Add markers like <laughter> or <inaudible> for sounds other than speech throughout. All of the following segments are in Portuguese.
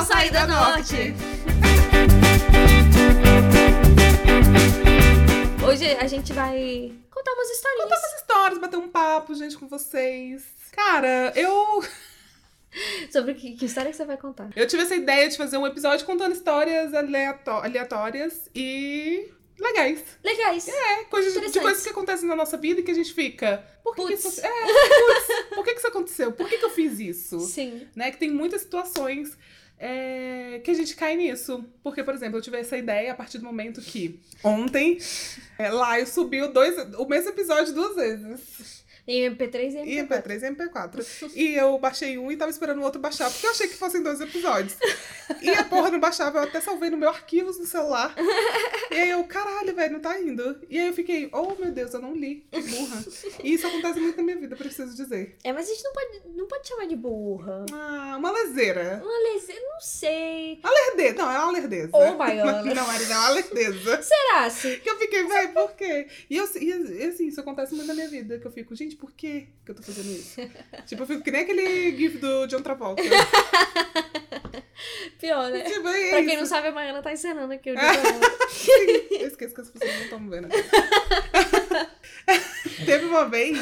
ao Saída Norte. Hoje a gente vai contar umas historinhas. Contar umas histórias, bater um papo, gente, com vocês. Cara, eu. <laughs> Sobre que, que história que você vai contar? Eu tive essa ideia de fazer um episódio contando histórias aleató- aleatórias e legais. Legais. É, coisas de, coisas que acontecem na nossa vida e que a gente fica. Por que, que isso. É, putz, por que, que isso aconteceu? Por que, que eu fiz isso? <laughs> Sim. né? Que tem muitas situações é, que a gente cai nisso. Porque, por exemplo, eu tive essa ideia a partir do momento que ontem é, Laio subiu dois, o mesmo episódio duas vezes. Em MP3 e E MP4. MP3 e MP4. <laughs> E eu baixei um e tava esperando o outro baixar, porque eu achei que fossem dois episódios. E a porra não baixava, eu até salvei no meu arquivos no celular. E aí eu, caralho, velho, não tá indo. E aí eu fiquei, oh meu Deus, eu não li, que burra. E isso acontece muito na minha vida, preciso dizer. É, mas a gente não pode, não pode chamar de burra. Ah, uma leseira. Uma lese... Não sei. Lerdeza. Não, é uma lerdeza. Ô, baiana. <laughs> Não, Marina, é uma lerdeza. Será se... Que eu fiquei, velho, por quê? E, eu, e assim, isso acontece muito na minha vida. Que eu fico, gente, por que que eu tô fazendo isso? <laughs> tipo, eu fico que nem aquele gif do John Travolta. <laughs> Pior, né? tipo, é Pra quem isso. não sabe, a Mariana tá encenando aqui o <laughs> dia Sim, eu esqueço que as pessoas não estão vendo. Teve uma vez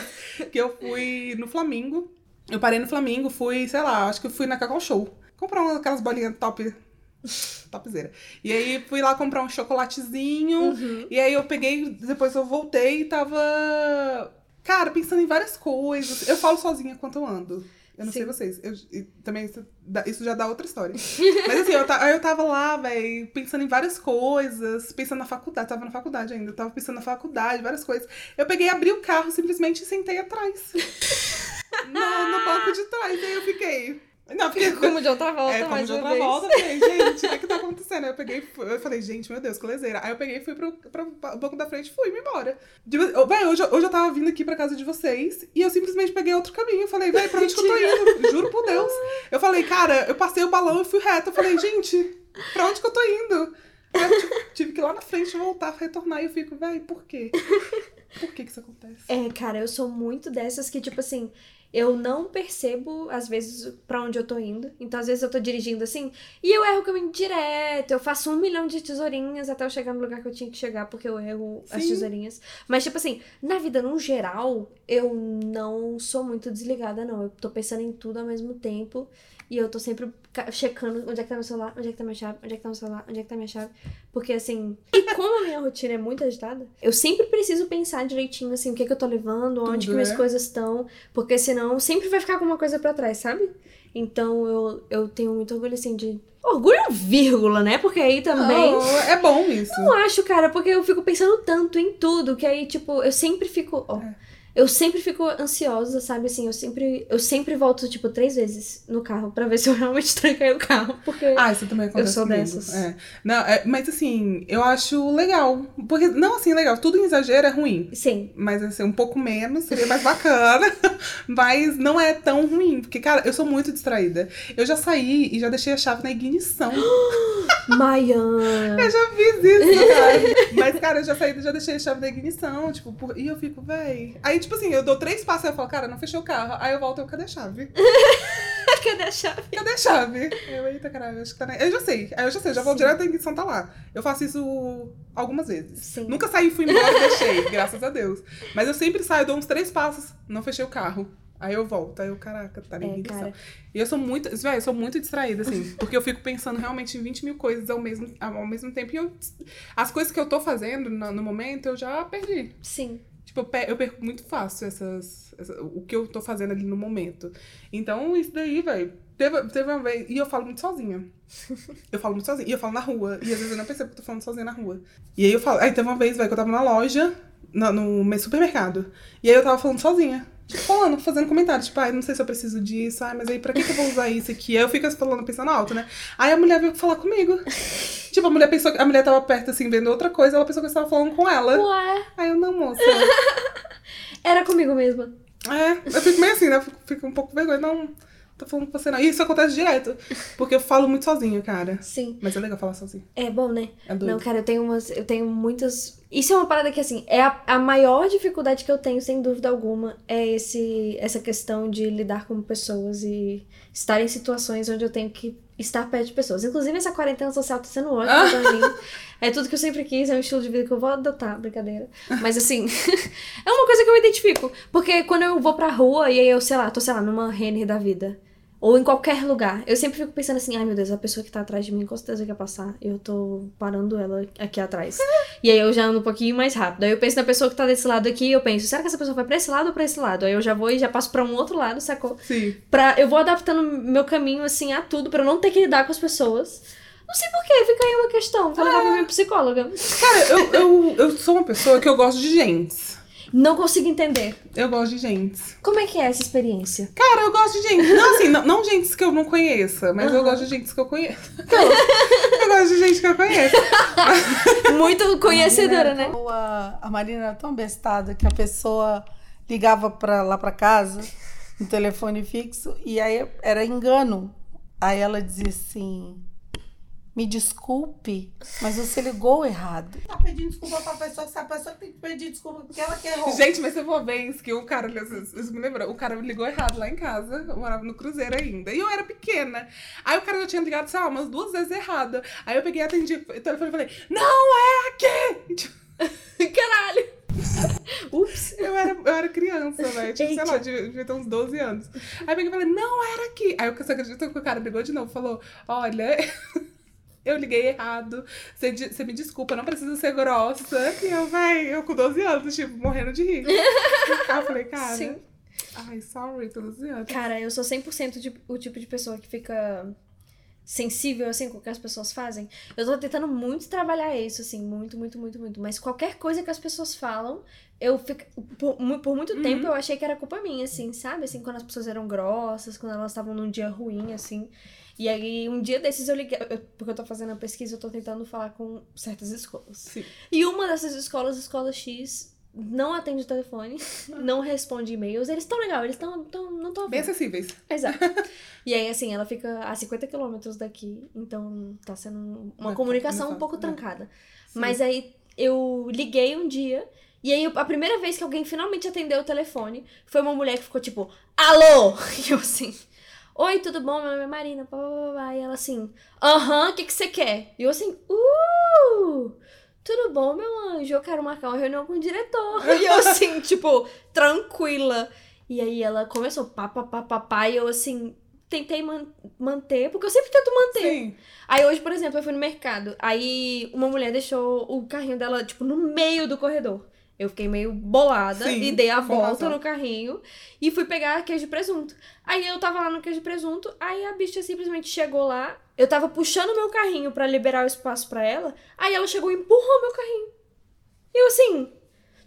que eu fui no Flamengo. Eu parei no Flamengo, fui, sei lá, acho que eu fui na Cacau Show. Comprar uma, aquelas bolinhas top. Topzera. E aí fui lá comprar um chocolatezinho. Uhum. E aí eu peguei, depois eu voltei e tava. Cara, pensando em várias coisas. Eu falo sozinha enquanto eu ando. Eu não sei Sim. vocês. Eu, também isso, isso já dá outra história. Mas assim, eu, eu tava lá, velho, pensando em várias coisas, pensando na faculdade, tava na faculdade ainda, eu tava pensando na faculdade, várias coisas. Eu peguei, abri o carro simplesmente e sentei atrás. <laughs> no, no banco de trás. Aí eu fiquei. Não, fiquei <laughs> Como de outra volta, é, como mais de outra vez. volta, falei, gente, o que que tá acontecendo? Aí eu peguei, fui- eu falei, gente, meu Deus, que lezeira. Aí eu peguei e fui pro, pro banco da frente e fui me embora. De- eu- Véi, hoje, eu- hoje eu tava vindo aqui pra casa de vocês e eu simplesmente peguei outro caminho. Eu falei, véi, pra onde que eu tô indo? Juro por Deus. Eu falei, cara, eu passei o balão e fui reto. Eu falei, gente, pra onde que eu tô indo? Aí eu tive, tive que ir lá na frente voltar, retornar e eu fico, véi, por quê? Por que que isso acontece? É, cara, eu sou muito dessas que, tipo assim, eu não percebo, às vezes, pra onde eu tô indo. Então, às vezes, eu tô dirigindo assim, e eu erro o caminho direto. Eu faço um milhão de tesourinhas até eu chegar no lugar que eu tinha que chegar, porque eu erro as Sim. tesourinhas. Mas, tipo assim, na vida, no geral, eu não sou muito desligada, não. Eu tô pensando em tudo ao mesmo tempo. E eu tô sempre ca- checando onde é que tá meu celular, onde é que tá minha chave, onde é que tá meu celular, onde é que tá minha chave. Porque assim. E como a minha rotina é muito agitada, eu sempre preciso pensar direitinho, assim, o que, que eu tô levando, onde Tudo, que minhas né? coisas estão. Porque senão sempre vai ficar alguma coisa pra trás, sabe? Então eu, eu tenho muito orgulho, assim, de. Orgulho, vírgula, né? Porque aí também. Não, é bom isso. Não acho, cara, porque eu fico pensando tanto em tudo que aí, tipo, eu sempre fico. Ó, É. Eu sempre fico ansiosa, sabe? Assim, eu sempre, eu sempre volto, tipo, três vezes no carro pra ver <laughs> se eu realmente tranquei o carro. Porque. Ah, isso também acontece sou comigo. dessas. É. Não, é, mas assim, eu acho legal. Porque, não assim, legal, tudo em exagero é ruim. Sim. Mas assim, um pouco menos seria mais bacana. <laughs> mas não é tão ruim. Porque, cara, eu sou muito distraída. Eu já saí e já deixei a chave na ignição. <gasps> Maiana. <laughs> Eu já fiz isso, cara. Mas, cara, eu já saí e já deixei a chave na ignição. Tipo, por- e eu fico, véi. Aí, tipo assim, eu dou três passos e eu falo, cara, não fechei o carro. Aí eu volto e eu, cadê a chave? <laughs> Cadê a chave? Cadê a chave? Eu, eita, caralho, acho que tá na... Eu já sei, eu já sei, já vou Sim. direto da ignição, tá lá. Eu faço isso algumas vezes. Sim. Nunca saí, fui embora e deixei, <laughs> graças a Deus. Mas eu sempre saio, dou uns três passos, não fechei o carro. Aí eu volto, aí eu, caraca, tá na É, cara. E eu sou muito, velho, eu sou muito distraída, assim, porque eu fico pensando realmente em 20 mil coisas ao mesmo, ao mesmo tempo. E eu, as coisas que eu tô fazendo no, no momento, eu já perdi. Sim. Tipo, eu pe- eu perco muito fácil essas, essa- o que eu tô fazendo ali no momento. Então, isso daí, velho. Teve, teve uma vez. E eu falo muito sozinha. <laughs> Eu falo muito sozinha. E eu falo na rua. E às vezes eu não percebo que eu tô falando sozinha na rua. E aí eu falo. Aí teve uma vez, velho, que eu tava na loja, no, meu supermercado. E aí eu tava falando sozinha. Tipo, falando, fazendo comentários. Tipo, ai, não sei se eu preciso disso. Ai, mas aí pra que, que eu vou usar isso aqui? Aí eu fico falando, pensando alto, né? Aí a mulher veio falar comigo. <laughs> Tipo, a mulher pensou que a mulher tava perto, assim, vendo outra coisa. Ela pensou que eu estava falando com ela. Ué, Aí eu, não, moça. <laughs> era comigo mesma. É, eu fico meio assim, né? Fico, fico um pouco vergonha. Não, tô falando com você não. E isso acontece direto. Porque eu falo muito sozinho, cara. Sim. Mas é legal falar sozinho. É bom, né? É doido. Não, cara, eu tenho umas. Eu tenho muitas Isso é uma parada que, assim, é a, a maior dificuldade que eu tenho, sem dúvida alguma, é esse, essa questão de lidar com pessoas e estar em situações onde eu tenho que estar perto de pessoas. Inclusive, essa quarentena social tá sendo ótima pra <laughs> mim. É tudo que eu sempre quis, é um estilo de vida que eu vou adotar, brincadeira. Mas, assim, <laughs> é uma coisa que eu me identifico. Porque quando eu vou pra rua e aí eu, sei lá, tô, sei lá, numa Renner da vida ou em qualquer lugar. Eu sempre fico pensando assim, ai meu Deus, a pessoa que tá atrás de mim com certeza quer passar. Eu tô parando ela aqui atrás. <laughs> e aí eu já ando um pouquinho mais rápido. Aí eu penso na pessoa que tá desse lado aqui e eu penso, será que essa pessoa vai pra esse lado ou pra esse lado? Aí eu já vou e já passo pra um outro lado, sacou? Sim. Pra, eu vou adaptando meu caminho, assim, a tudo, pra eu não ter que lidar com as pessoas. Não sei porquê, fica aí uma questão. Vou levar pra minha psicóloga. Cara, eu, eu, eu sou uma pessoa que eu gosto de gente. Não consigo entender. Eu gosto de gente. Como é que é essa experiência? Cara, eu gosto de gente. <laughs> Não, assim, não, não gente que eu não conheça, mas eu Aham. gosto de gente que eu conheço. <laughs> eu gosto de gente que eu conheço. <laughs> Muito conhecedora, né? A, a Marina era tão bestada que a pessoa ligava pra, lá pra casa, no telefone fixo, e aí era engano. Aí ela dizia assim: Me desculpe, mas você ligou errado. Tá pedindo desculpa pra pessoa, se a pessoa tem que pedir desculpa porque ela que errou. Gente, mas teve uma vez que o cara, isso me lembrou, o cara me ligou errado lá em casa, eu morava no Cruzeiro ainda, e eu era pequena. Aí o cara já tinha ligado, sei lá, umas duas vezes errado. Aí eu peguei, atendi o telefone e falei, não é aqui! Tipo, <laughs> Caralho. Ups. Eu era, eu era criança, velho. Tipo, sei lá, devia, devia ter uns 12 anos. Aí eu peguei e falei, não era aqui. Aí você acredita que o cara ligou de novo falou: olha. Eu liguei errado. Você, me desculpa, não precisa ser grossa. E eu, véi, eu com 12 anos, tipo, morrendo de rir. <laughs> Eu falei, cara. Sim. Ai, sorry, tô 12 anos. Cara, eu sou 100% de, o tipo de pessoa que fica sensível, assim, com o que as pessoas fazem. Eu tô tentando muito trabalhar isso, assim, muito, muito, muito, muito. Mas qualquer coisa que as pessoas falam, eu fico... Por, por muito tempo eu achei que era culpa minha, assim, sabe? Assim, quando as pessoas eram grossas, quando elas estavam num dia ruim, assim. E aí, um dia desses eu liguei... eu- porque eu tô fazendo a pesquisa, eu tô tentando falar com certas escolas. Sim. E uma dessas escolas, a escola X, não atende o telefone, não responde e-mails. Eles estão legal, eles estão tão, não estão Bem acessíveis. Exato. <laughs> E aí, assim, ela fica a 50 quilômetros daqui, então tá sendo uma Vai, comunicação um comunicação, pouco é. trancada. Sim. Mas aí eu liguei um dia, e aí a primeira vez que alguém finalmente atendeu o telefone foi uma mulher que ficou tipo, alô! <laughs> E eu assim, oi, tudo bom? Meu nome é Marina, pá, pá, pá. E ela assim, aham, o que, que você quer? E eu assim, uh! Tudo bom, meu anjo? Eu quero marcar uma reunião com o diretor. <laughs> E eu assim, tipo, tranquila. E aí ela começou pá, pá, pá, pá, pá, e eu assim, tentei man- manter, porque eu sempre tento manter. Sim. Aí hoje, por exemplo, eu fui no mercado. Aí uma mulher deixou o carrinho dela, tipo, no meio do corredor. Eu fiquei meio bolada Sim, e dei a volta razão. no carrinho e fui pegar queijo e presunto. Aí eu tava lá no queijo e presunto, aí a bicha simplesmente chegou lá. Eu tava puxando meu carrinho pra liberar o espaço pra ela. Aí ela chegou e empurrou meu carrinho. E eu assim,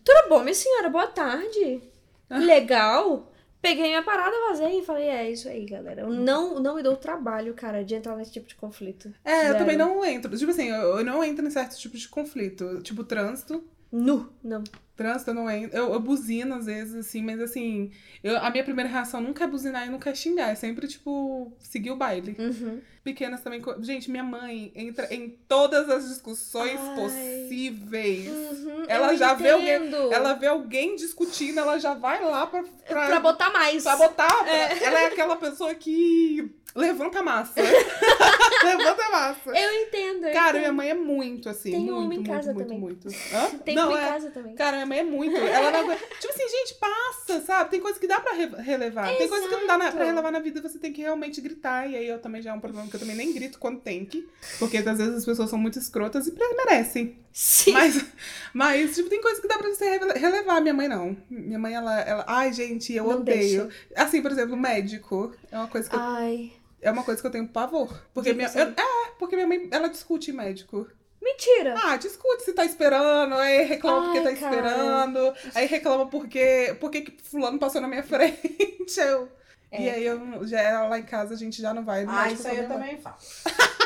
tudo bom, minha senhora, boa tarde. Ah. Legal. Peguei minha parada, vazei e falei, é isso aí, galera. Eu não, não me dou trabalho, cara, de entrar nesse tipo de conflito. É, eu Zero. também não entro. Tipo assim, eu, eu não entro em certos tipos de conflito. Tipo, trânsito. Nu, não. Trânsito eu não entro. Eu, eu buzino às vezes, assim, mas assim, eu, a minha primeira reação nunca é buzinar e nunca é xingar. É sempre, tipo, seguir o baile. Uhum. Pequenas também. Gente, minha mãe entra em todas as discussões Ai. possíveis. Uhum, Ela já vê alguém- entendo. Ela vê alguém discutindo, ela já vai lá pra. pra, Pra botar mais. pra botar. Ela é aquela pessoa que levanta a massa. <laughs> levanta a massa. Eu entendo. eu Cara, entendo. minha mãe é muito assim. Tem muito, uma em muito, casa muito, também. muito. Hã? Tem não, uma em é. casa também. Cara, minha mãe é muito. Ela não <laughs> Tipo assim, gente, passa, sabe? Tem coisa que dá pra re- relevar. Tem coisa que não dá na, Exato. pra relevar na vida e você tem que realmente gritar. E aí eu também já é um problema que eu também nem grito quando tem que. Porque às vezes as pessoas são muito escrotas e merecem. Sim. Mas, mas tipo, tem coisa que dá pra você rele- relevar. Minha mãe não. Minha mãe, ela. ela ai, gente, eu Não odeio. deixa. Assim, por exemplo, médico. É uma coisa que eu, Ai. é uma coisa que eu tenho pavor. Porque minha, 100%. eu- é, porque minha mãe, ela discute médico. Mentira. Ah, discute se tá esperando, aí reclama porque Ai, tá cara. esperando, aí reclama porque, porque que fulano passou na minha <laughs> frente. Eu, É. E aí eu já lá em casa a gente já não vai no Ah, isso aí eu também faço. <laughs>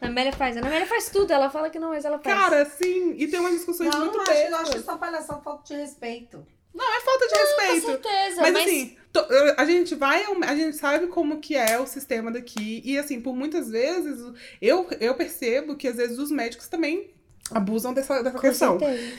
A Amélia faz. A Amélia faz tudo. Ela fala que não, mas ela faz. Cara, sim, e tem umas discussões Não, muito não acho, eu acho isso uma palhaçada, falta de respeito. Não, é falta de Com respeito. certeza. Mas, Mas, assim, a gente vai, a gente sabe como que é o sistema daqui. E assim, por muitas vezes, eu, eu percebo que às vezes os médicos também abusam dessa, dessa Com questão.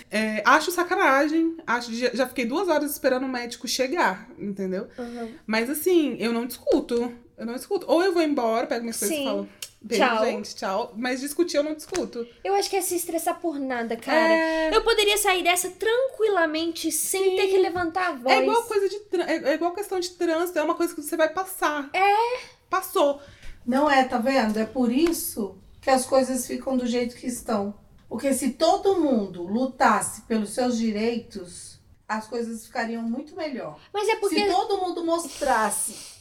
É, acho sacanagem, acho, já, já fiquei duas horas esperando o médico chegar, entendeu? Aham. Mas assim, eu não discuto. Eu não discuto. Ou eu vou embora, pego minhas coisas e Sim. falo. Beijo, Tchau. gente, tchau. Mas discutir eu não discuto. Eu acho que é se estressar por nada, cara. É, Eu poderia sair dessa tranquilamente, sem Sim. ter que levantar a voz. é igual coisa de é, é igual questão de trânsito, é uma coisa que você vai passar. É. Passou. Não é, tá vendo? É por isso que as coisas ficam do jeito que estão. Porque se todo mundo lutasse pelos seus direitos, as coisas ficariam muito melhor. Mas é porque. Se todo mundo mostrasse.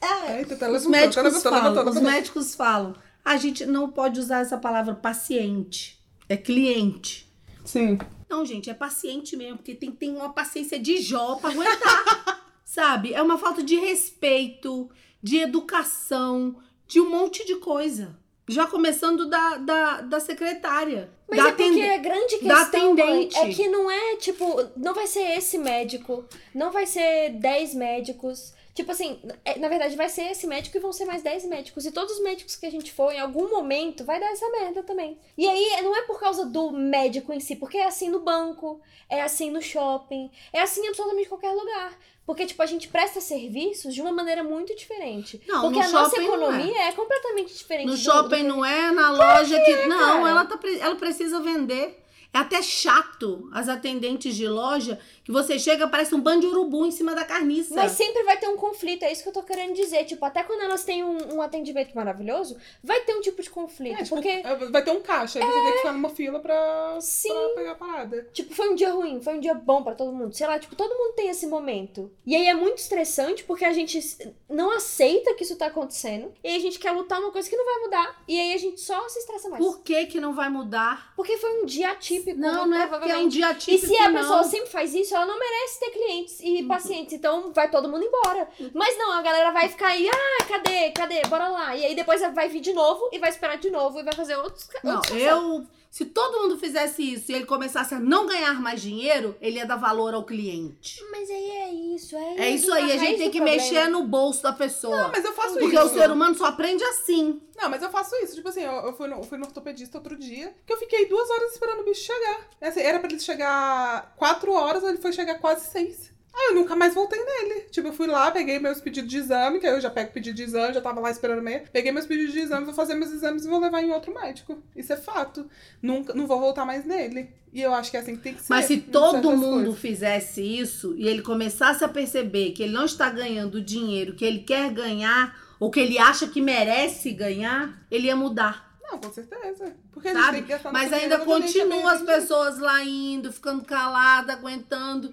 É, Eita, tá os médicos tá levantando, falam, os médicos falam, a gente não pode usar essa palavra paciente, é cliente. Sim. Não, gente, é paciente mesmo, porque tem que ter uma paciência de Jó pra aguentar. <laughs> sabe? É uma falta de respeito, de educação, de um monte de coisa. Já começando da, da, da secretária. Mas da é porque a grande da questão mãe, atendente. é que não é, tipo, não vai ser esse médico, não vai ser 10 médicos. Tipo assim, é- na verdade vai ser esse médico e vão ser mais 10 médicos. E todos os médicos que a gente for, em algum momento, vai dar essa merda também. E aí, não é por causa do médico em si, porque é assim no banco, é assim no shopping, é assim em absolutamente qualquer lugar. Porque, tipo, a gente presta serviços de uma maneira muito diferente. Não, porque no a nossa não é. economia é. completamente diferente. No do- shopping do... não é, na loja que. não, cara. ela, tá, ela precisa vender. É até chato as atendentes de loja que você chega, parece um bando de urubu em cima da carniça. Mas sempre vai ter um conflito, é isso que eu tô querendo dizer. Tipo, até quando elas têm um, um atendimento maravilhoso, vai ter um tipo de conflito. É, tipo, porque, vai ter um caixa, aí você tem que ficar numa fila pra, Sim. pra pegar a parada. tipo, foi um dia ruim, foi um dia bom pra todo mundo. Sei lá, tipo, todo mundo tem esse momento. E aí é muito estressante porque a gente não aceita que isso tá acontecendo. E aí a gente quer lutar uma coisa que não vai mudar. E aí a gente só se estressa mais. Por que que não vai mudar? Porque foi um dia atípico. Não, muito não é porque é um dia E típico, se a não. pessoa sempre faz isso, ela não merece ter clientes e pacientes. Então vai todo mundo embora. Mas não, a galera vai ficar aí, ah, cadê? Cadê? Bora lá. E aí depois vai vir de novo e vai esperar de novo e vai fazer outros. Não, outros eu... Se todo mundo fizesse isso e ele começasse a não ganhar mais dinheiro, ele ia dar valor ao cliente. Mas aí é isso. É, É isso aí, a gente tem que mexer no bolso da pessoa. Não, mas eu faço Porque isso. o ser humano só aprende assim. Não, mas eu faço isso. Tipo assim, eu, eu fui, no, eu fui no ortopedista outro dia, que eu fiquei duas horas esperando o bicho chegar. Assim, era pra ele chegar quatro horas, ele foi chegar quase seis. Aí eu nunca mais voltei nele. Tipo, eu fui lá, peguei meus pedidos de exame, que aí eu já pego pedido de exame, já tava lá esperando meia. Peguei meus pedidos de exame, vou fazer meus exames e vou levar em outro médico. Isso é fato. Nunca, não vou voltar mais nele. E eu acho que é assim que tem que ser. Mas se todo mundo coisas. fizesse isso e ele começasse a perceber que ele não está ganhando o dinheiro que ele quer ganhar ou que ele acha que merece ganhar, ele ia mudar. Não, com certeza. Porque a gente Sabe? tem que gastar Mas ainda dinheiro onde a gente continua as aprende. pessoas lá indo, ficando calada, aguentando.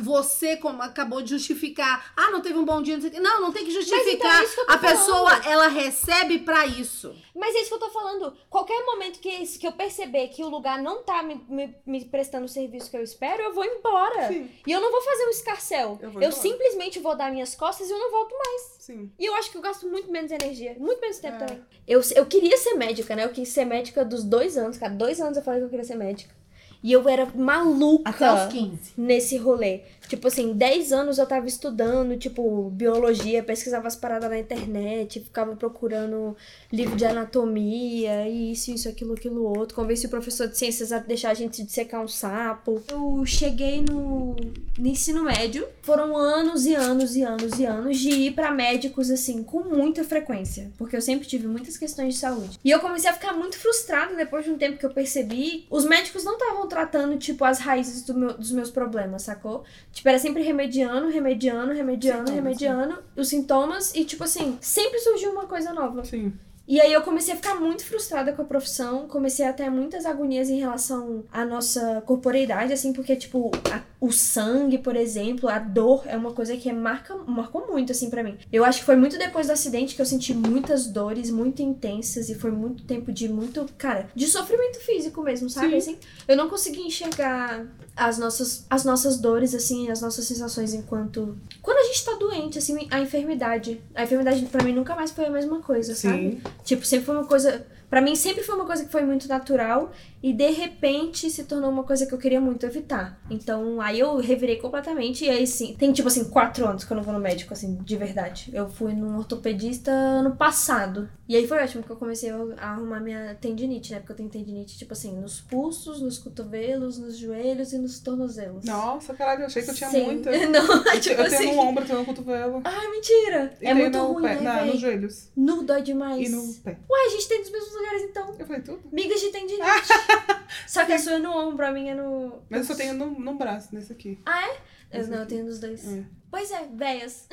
Você como acabou de justificar. Ah, não teve um bom dia, não sei o quê. Não, não tem que então justificar. é isso que a pessoa, falando. ela recebe pra isso. Mas é isso que eu tô falando. Qualquer momento que, que eu perceber que o lugar não tá me, me, me prestando o serviço que eu espero, eu vou embora. Sim, E eu não vou fazer um escarcel. Eu Eu, simplesmente vou dar minhas costas e eu não volto mais. sim. E eu acho que eu gasto muito menos energia. Muito menos tempo É. também. Eu, eu queria ser médica, né? Eu quis ser médica dos dois anos, cara. Dois anos eu falei que eu queria ser médica. E eu era maluca Até os 15. nesse rolê. Tipo assim, 10 anos eu tava estudando, tipo, biologia, pesquisava as paradas na internet, ficava procurando livro de anatomia, e isso, isso, aquilo, aquilo, outro. Convenci o professor de ciências a deixar a gente dissecar um sapo. Eu cheguei no, no ensino médio. Foram anos e anos e anos e anos de ir pra médicos, assim, com muita frequência. Porque eu sempre tive muitas questões de saúde. E eu comecei a ficar muito frustrada depois de um tempo que eu percebi. Os médicos não estavam tratando, tipo, as raízes do meu- dos meus problemas, sacou? Tipo, era sempre remediando, remediando, remediando, Sintomas, remediando os sintomas e, tipo assim, sempre surgiu uma coisa nova. Sim. E aí eu comecei a ficar muito frustrada com a profissão, comecei a ter muitas agonias em relação à nossa corporeidade, assim, porque, tipo, a- o sangue, por exemplo, a dor é uma coisa que marca, marcou muito, assim, pra mim. Eu acho que foi muito depois do acidente que eu senti muitas dores muito intensas e foi muito tempo de muito, cara, de sofrimento físico mesmo, sabe? Sim. Assim, eu não conseguia enxergar as nossas, as nossas dores, assim, as nossas sensações enquanto. Quando a gente tá doente, assim, a enfermidade. A enfermidade pra mim nunca mais foi a mesma coisa, sabe? Sim. Tipo, sempre foi uma coisa Pra mim sempre foi uma coisa que foi muito natural e de repente se tornou uma coisa que eu queria muito evitar. Então aí eu revirei completamente e aí sim, tem tipo assim, quatro anos que eu não vou no médico, assim, de verdade. Eu fui num ortopedista ano passado. E aí foi ótimo que eu comecei a arrumar minha tendinite, né? Porque eu tenho tendinite, tipo assim, nos pulsos, nos cotovelos, nos joelhos e nos tornozelos. Nossa, caralho, eu achei que eu tinha Sim. muita. <laughs> Não, Eu, tipo eu assim. tenho no ombro, tenho no cotovelo. Ai, mentira! E é muito no ruim, pé, né, não, nos joelhos. Nu dói demais. E no pé. Ué, a gente tem nos mesmos lugares então. Eu falei tudo? Migas de tendinite. <laughs> <laughs> Só que a sua é no ombro, a minha é no. Mas eu só tenho no, no braço, nesse aqui. Eu, Esse não, eu aqui. tenho nos dois. É. Pois é, véias.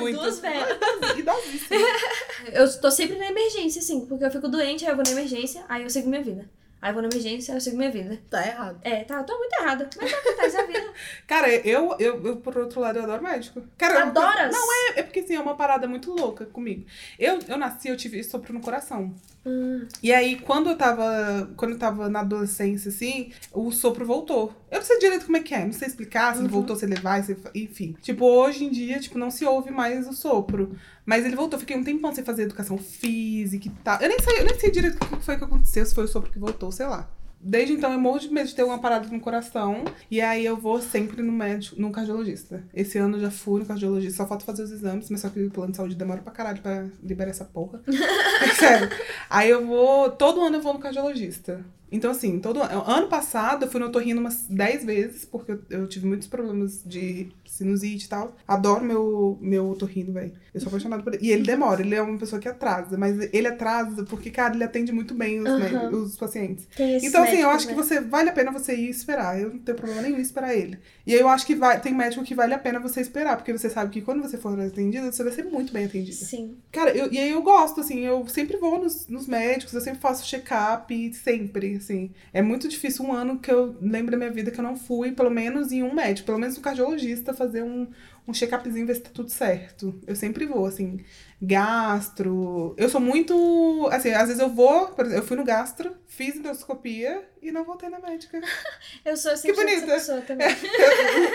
Muito. <laughs> Duas velhas. <laughs> Eu tô sempre na emergência, assim, porque eu fico doente, aí eu vou na emergência, aí eu sigo minha vida. Aí eu vou na emergência, aí eu sigo minha vida. Tá errado. É, tá, eu tô muito errada. Mas acontece a vida. Cara, eu, eu, eu, por outro lado, eu adoro médico. Cara, eu- Adoras? Não, é, é porque assim, é uma parada muito louca comigo. Eu, eu nasci, eu tive sopro no coração. Hum. E aí, quando eu tava. Quando eu tava na adolescência, assim, o sopro voltou. Eu não sei direito como é que é, não sei explicar se ele Uhum. voltou, se ele vai, se, enfim. Tipo, hoje em dia, tipo, não se ouve mais o sopro. Mas ele voltou, fiquei um tempão sem fazer educação física e tal. Eu nem sei, eu nem sei direito o que foi que aconteceu, se foi o sopro que voltou, sei lá. Desde então eu morro de medo de ter uma parada no coração. E aí eu vou sempre no médico, no cardiologista. Esse ano eu já fui no cardiologista, só falta fazer os exames, mas só que o plano de saúde demora pra caralho pra liberar essa porra. <laughs> É sério. Aí eu vou. Todo ano eu vou no cardiologista. Então, assim, todo ano. Ano passado eu fui no otorrino umas 10 vezes, porque eu, eu tive muitos problemas de sinusite e tal. Adoro meu, meu otorrino, velho. Eu sou apaixonada por ele. E ele demora, ele é uma pessoa que atrasa, mas ele atrasa porque, cara, ele atende muito bem os, médicos, os pacientes. Então, assim, eu acho que né? você vale a pena você ir esperar. Eu não tenho problema nenhum em esperar ele. E aí eu acho que vai, tem médico que vale a pena você esperar, porque você sabe que quando você for atendida, você vai ser muito bem atendida. Sim. Cara, eu, e aí eu gosto, assim, eu sempre vou nos, nos médicos, eu sempre faço check-up, sempre, assim. É muito difícil um ano que eu lembro da minha vida que eu não fui, pelo menos em um médico, pelo menos um cardiologista, fazer um, um check-upzinho, ver se tá tudo certo. Eu sempre vou, assim, gastro. Eu sou muito. Assim, às vezes eu vou, por exemplo, eu fui no gastro, fiz endoscopia e não voltei na médica. <laughs> Eu sou assim, essa bonita. pessoa <laughs> também.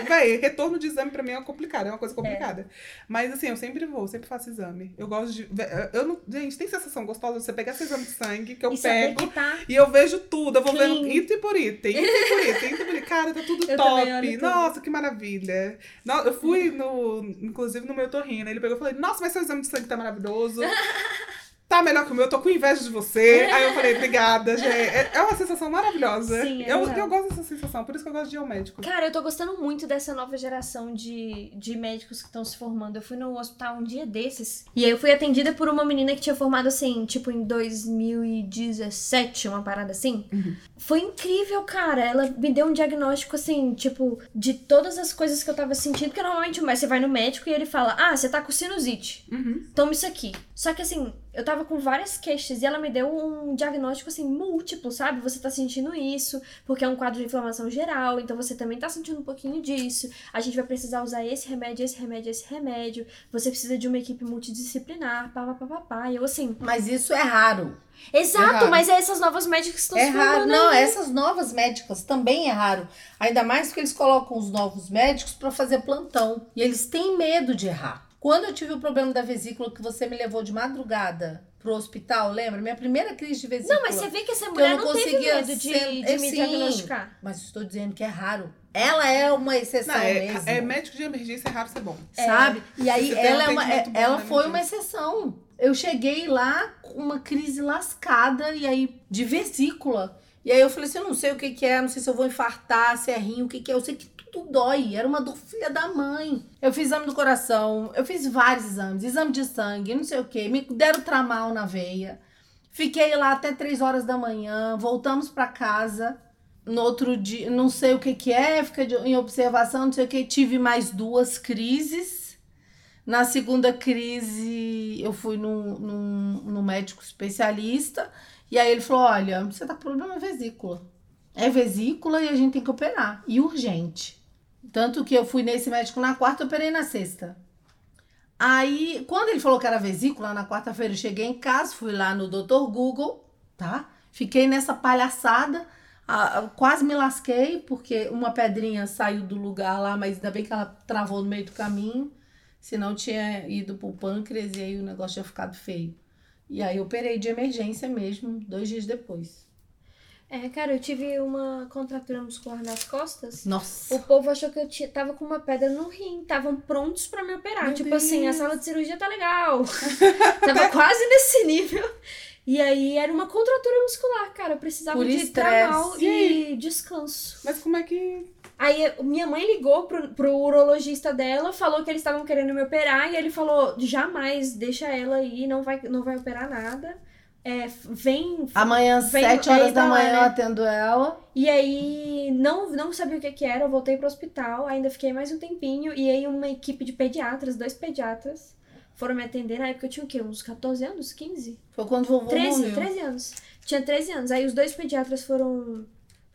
Véi, retorno de exame pra mim é complicado, é uma coisa complicada. Mas assim, eu sempre vou, sempre faço exame. Eu gosto de. Eu não, gente, tem sensação gostosa de você pegar esse exame de sangue que eu e pego. que tá. E eu vejo tudo, eu vou Clean. vendo item por item, item por item, item por item. Cara, tá tudo <laughs> Eu top. olho tudo. Nossa, que maravilha. Eu fui no, inclusive no meu torrino, ele pegou e falei, nossa, mas seu exame de sangue tá maravilhoso. <laughs> Tá melhor que o meu, eu tô com inveja de você. Aí eu falei, <laughs> obrigada, gente. É é uma sensação maravilhosa. Sim, é eu, eu gosto dessa sensação, por isso que eu gosto de ir ao médico. Cara, eu tô gostando muito dessa nova geração de, de médicos que estão se formando. Eu fui no hospital um dia desses. E aí eu fui atendida por uma menina que tinha formado assim, tipo em 2017, uma parada assim. Uhum. Foi incrível, cara. Ela me deu um diagnóstico assim, tipo, de todas as coisas que eu tava sentindo. Porque normalmente você vai no médico e ele fala: Ah, você tá com sinusite. Uhum. Toma isso aqui. Só que assim, eu tava com várias queixas e ela me deu um diagnóstico assim, múltiplo, sabe? Você tá sentindo isso, porque é um quadro de inflamação geral, então você também tá sentindo um pouquinho disso. A gente vai precisar usar esse remédio, esse remédio, esse remédio. Você precisa de uma equipe multidisciplinar, pá, pá, pá, pá, pá. E eu assim. Mas isso é raro. Exato, raro. mas é essas novas médicas que estão É se raro. Não, aí. essas novas médicas também é raro. Ainda mais porque eles colocam os novos médicos pra fazer plantão. E eles têm medo de errar. Quando eu tive o problema da vesícula que você me levou de madrugada pro hospital, lembra? Minha primeira crise de vesícula. Não, mas você vê que essa eu mulher não não, teve conseguia medo de, de é, me sim. diagnosticar. Mas estou dizendo que é raro. Ela é uma exceção Não, é, mesmo. é médico de emergência, é raro ser bom. sabe? E aí Você um ela, é uma, é- bom ela na foi uma exceção. Eu cheguei lá com uma crise lascada e aí de vesícula. E aí eu falei assim, eu não sei o que que é, não sei se eu vou infartar, se é rim, o que que é. Eu sei que tudo dói. Era uma dor filha da mãe. Eu fiz exame do coração, eu fiz vários exames, exame de sangue, não sei o que. Me deram tramal na veia. Fiquei lá até três horas da manhã, voltamos pra casa. No outro dia, não sei o que que é, fica em observação, não sei o que. Tive mais duas crises. Na segunda crise, eu fui num, num, num médico especialista. E aí ele falou: Olha, você tá com problema na vesícula. É vesícula e a gente tem que operar. E urgente. Tanto que eu fui nesse médico na quarta, operei na sexta. Aí, quando ele falou que era vesícula, na quarta-feira eu cheguei em casa, fui lá no Dr. Google, tá? Fiquei nessa palhaçada, quase me lasquei, porque uma pedrinha saiu do lugar lá, mas ainda bem que ela travou no meio do caminho, senão tinha ido pro pâncreas e aí o negócio tinha ficado feio. E aí eu operei de emergência mesmo, dois dias depois. É, cara, eu tive uma contratura muscular nas costas. Nossa. O povo achou que eu tinha, tava com uma pedra no rim. Estavam prontos pra me operar. Meu tipo assim, a Deus. sala de cirurgia tá legal. <laughs> tava quase nesse nível. E aí era uma contratura muscular, cara. Eu precisava Por de estresse. tramal E e descanso. Mas como é que. Aí minha mãe ligou pro, pro urologista dela, falou que eles estavam querendo me operar, e ele falou: jamais, deixa ela aí, não vai, não vai operar nada. É, vem. Amanhã, Vem- sete horas vem da pra lá, manhã, eu né? atendo ela. E aí, não, não sabia o que que era, eu voltei pro hospital, ainda fiquei mais um tempinho, e aí uma equipe de pediatras, dois pediatras, foram me atender. Na época eu tinha o quê? Uns 14 anos? 15? Foi quando vovô 13, morreu. 13 anos. Tinha 13 anos. Aí os dois pediatras foram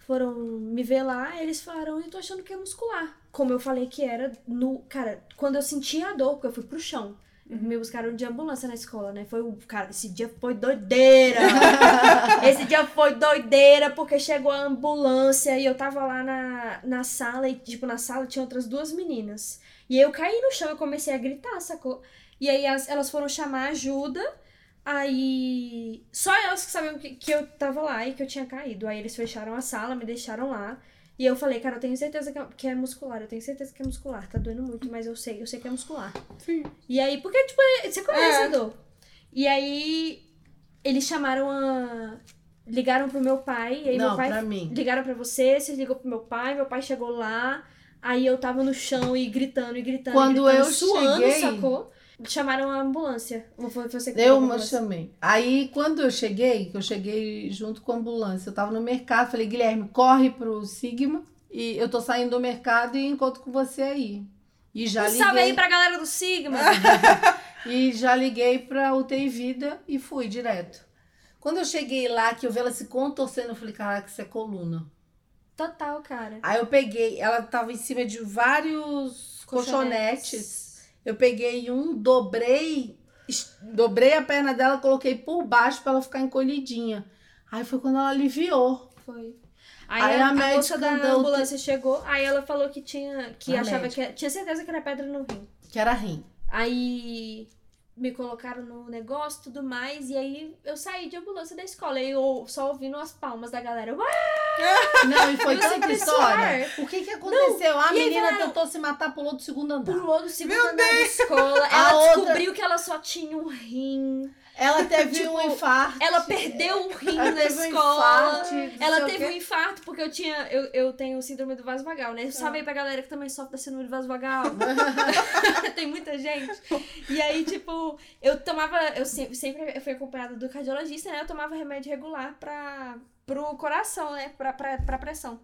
foram me ver lá, eles falaram, eu tô achando que é muscular. Como eu falei que era no, cara, quando eu senti a dor, porque eu fui pro chão. Me buscaram de ambulância na escola, né? Foi o. Cara, esse dia foi doideira! <laughs> esse dia foi doideira, porque chegou a ambulância e eu tava lá na, na sala, e, tipo, na sala tinha outras duas meninas. E aí eu caí no chão e comecei a gritar, sacou? E aí as- elas foram chamar ajuda. Aí. Só elas que sabiam que, que eu tava lá e que eu tinha caído. Aí eles fecharam a sala, me deixaram lá. E eu falei, cara, eu tenho certeza que é, que é muscular, eu tenho certeza que é muscular. Tá doendo muito, mas eu sei, eu sei que é muscular. Sim. E aí, porque, tipo, você conhece É. a dor. E aí, eles chamaram a. Ligaram pro meu pai, e aí Não, meu pai. pra mim. Ligaram pra você, você ligou pro meu pai, meu pai chegou lá. Aí eu tava no chão e gritando e gritando. e Quando gritando, eu suando, cheguei- sacou? Chamaram a ambulância. Foi você que Eu ambulância? chamei. Aí, quando eu cheguei, que eu cheguei junto com a ambulância, eu tava no mercado, falei, Guilherme, corre pro Sigma e eu tô saindo do mercado e encontro com você aí. E já Um liguei. salve aí pra galera do Sigma. <laughs> E já liguei pra UTI Vida e fui direto. Quando eu cheguei lá, que eu vi ela se contorcendo, eu falei, caraca, isso é coluna. Total, cara. Aí eu peguei, ela tava em cima de vários colchonetes. Eu peguei um, dobrei, dobrei a perna dela, coloquei por baixo pra ela ficar encolhidinha. Aí foi quando ela aliviou. Foi. Aí, Aí a, a a médica moça da deu- ambulância chegou, aí ela falou que tinha. que A achava médica. que. Tinha certeza que era pedra no rim. Que era rim. Aí me colocaram no negócio e tudo mais. E aí eu saí de ambulância da escola. E eu só ouvindo as palmas da galera. Ué! <laughs> Não, e foi Eu tanta história. O que que aconteceu? a e aí menina falaram- tentou se matar, pulou do segundo andar. Pulou do segundo andar da escola. A Ela outra- descobriu que ela só tinha um rim. Ela teve Tipo, um infarto. Ela perdeu o rim Ela na teve um escola. infarto, ela teve um infarto porque eu tinha. Eu, eu tenho síndrome do vaso vagal, né? Salve aí pra galera que também sofre da síndrome do vaso vagal. <laughs> <laughs> Tem muita gente. E aí, tipo, eu tomava. Eu sempre, sempre eu fui acompanhada do cardiologista, né? Eu tomava remédio regular pra, pro coração, né? Pra, pra, pra pressão.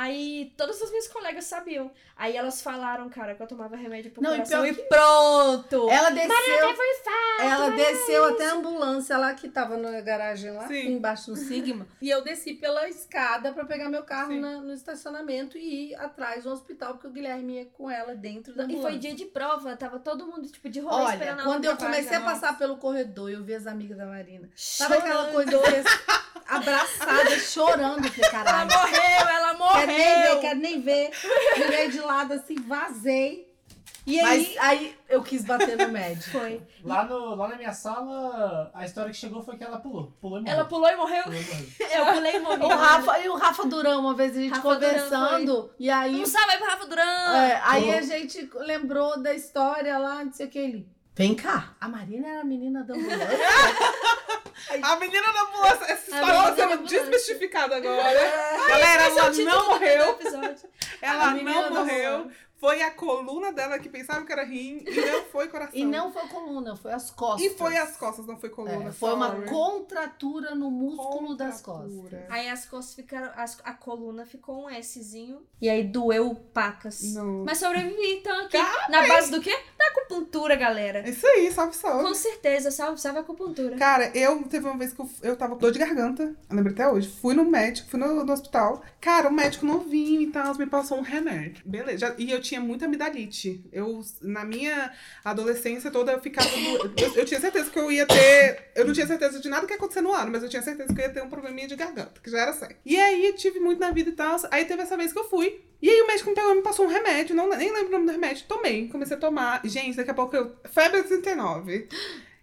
Aí todas as minhas colegas sabiam. Aí elas falaram, cara, que eu tomava remédio pro Não, e coração. E, que- pronto! Ela desceu. Teve um infarto! Ela é desceu até a ambulância lá que tava na garagem lá, Sim. embaixo do Sigma. E eu desci pela escada pra pegar meu carro na- no estacionamento e ir atrás do hospital, porque o Guilherme ia com ela dentro da E ambulância. foi dia de prova, tava todo mundo, tipo, de rolê Olha, esperando a quando eu comecei a passar pelo corredor, eu vi as amigas da Marina. Sabe aquela coisa <laughs> abraçada, chorando. Eu falei, Ela caralho. morreu, ela Quero nem ver, morreu! quero nem ver. Virei de lado assim, vazei. E Mas aí, aí eu quis bater no médico. foi. Lá, no, lá na minha sala, a história que chegou foi que ela pulou. Pulou e morreu. Ela pulou e morreu? Pulou e morreu. <laughs> Eu pulei e morri. O Rafa, e o Rafa Durão, uma vez a gente Rafa conversando, e aí, Um salve aí pro Rafa Duran! é, aí Pulou. a gente lembrou da história lá, não sei o que ele. Vem cá, a Marina era a menina da ambulância. <laughs> A menina da ambulância. Essa história tá da sendo desmistificada agora. Galera, é o ela não morreu. Ela não morreu. Foi a coluna dela que pensava que era rim e não foi coração. E não foi coluna, foi as costas. E foi as costas, não foi coluna. É, foi uma contratura no músculo das costas. Contratura. Aí as costas ficaram. as- a coluna ficou um Szinho. E aí doeu pacas. Não. Mas sobrevivi, então aqui. Na base do quê? Da acupuntura, galera. Isso aí, salve, salve. Com certeza, salve, salve a acupuntura. Cara, eu teve uma vez que eu, eu tava com dor de garganta, eu lembro até hoje. Fui no médico, fui no, no hospital. Cara, o médico novinho e tal, me passou um remédio. Beleza. E eu tinha muita amidalite. Eu, na minha adolescência toda, eu ficava. eu, eu tinha certeza que eu ia ter. Eu não tinha certeza de nada que ia acontecer no ano, mas eu tinha certeza que eu ia ter um probleminha de garganta, que já era sério. E aí, tive muito na vida e tal. Aí teve essa vez que eu fui. E aí o médico me pegou e me passou um remédio, não, nem lembro o nome do remédio. Tomei, comecei a tomar. Gente, daqui a pouco eu. Febre 39.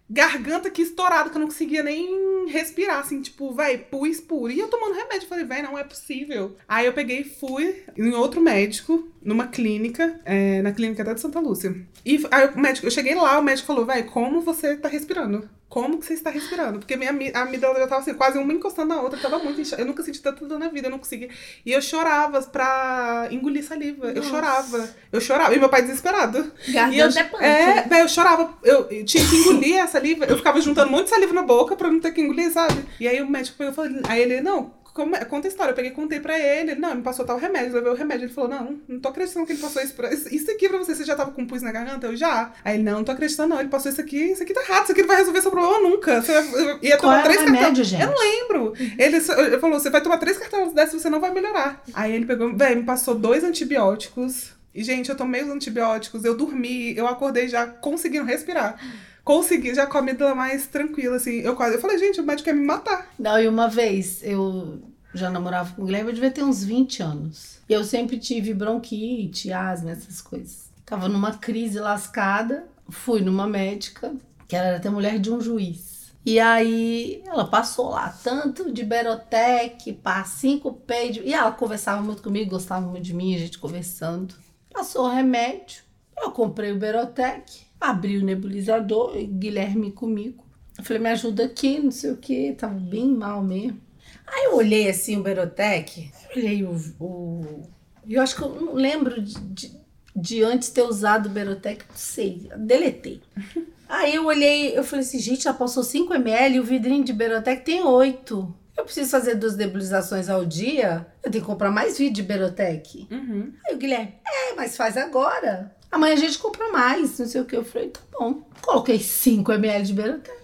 garganta aqui estourada, que eu não conseguia nem respirar, assim, tipo, véi, pus puro. E eu tomando remédio, falei, véi, não é possível. Aí eu peguei e fui em outro médico, numa clínica, é, na clínica da de Santa Lúcia. E aí o médico, eu cheguei lá, o médico falou, véi, como você tá respirando? Como que você está respirando? Porque minha a amígdala já tava assim, quase uma encostando na outra, tava muito inchada. Eu nunca senti tanta dor na vida, eu não conseguia. E eu chorava pra engolir saliva. Eu Nossa. chorava. Eu chorava. E meu pai desesperado. E eu, Garganta é é, eu chorava, eu, eu tinha que engolir a saliva, eu ficava juntando um monte de saliva na boca pra não ter que engolir, sabe? E aí o médico pegou e falou, aí ele, não, como é- conta a história, eu peguei contei pra ele, ele, não, me passou tal remédio, levei o remédio, ele falou, não, não tô acreditando que ele passou isso pra, isso aqui pra você, você já tava com pus na garganta? Eu já. Aí ele, não, não tô acreditando não, ele passou isso aqui, isso aqui tá errado, isso aqui não vai resolver seu problema nunca, você vai, ia Qual tomar é três cartões. Eu não lembro. Ele, falou: você vai tomar três cartões dessas e você não vai melhorar. Aí ele pegou, velho, me passou dois antibióticos. E, gente, eu tomei os antibióticos, eu dormi, eu acordei já conseguindo respirar. Consegui, já com a amígdala mais tranquila, assim. Eu quase. Eu falei, gente, o médico quer me matar. Não, e uma vez eu já namorava com o Guilherme, eu devia ter uns 20 anos. E eu sempre tive bronquite, asma, essas coisas. Tava numa crise lascada, fui numa médica, que era até mulher de um juiz. E aí ela passou lá tanto de Berotec, pá, cinco peidos. E ela conversava muito comigo, gostava muito de mim, a gente conversando. Passou o remédio, eu comprei o Berotec, abri o nebulizador, e Guilherme comigo. Eu falei, me ajuda aqui, não sei o que, tava bem mal mesmo. Aí eu olhei assim o Berotec, olhei o. o eu acho que eu não lembro de, de, de antes ter usado o Berotec, não sei, deletei. <laughs> Aí eu olhei, eu falei assim, gente, ela passou 5ml e o vidrinho de Berotec tem 8. Eu preciso fazer duas nebulizações ao dia, eu tenho que comprar mais vidro de Berotec. Uhum. Aí o Guilherme, é, mas faz agora. Amanhã a gente compra mais, não sei o que. Eu falei, tá bom. Coloquei 5 ml de Berotec,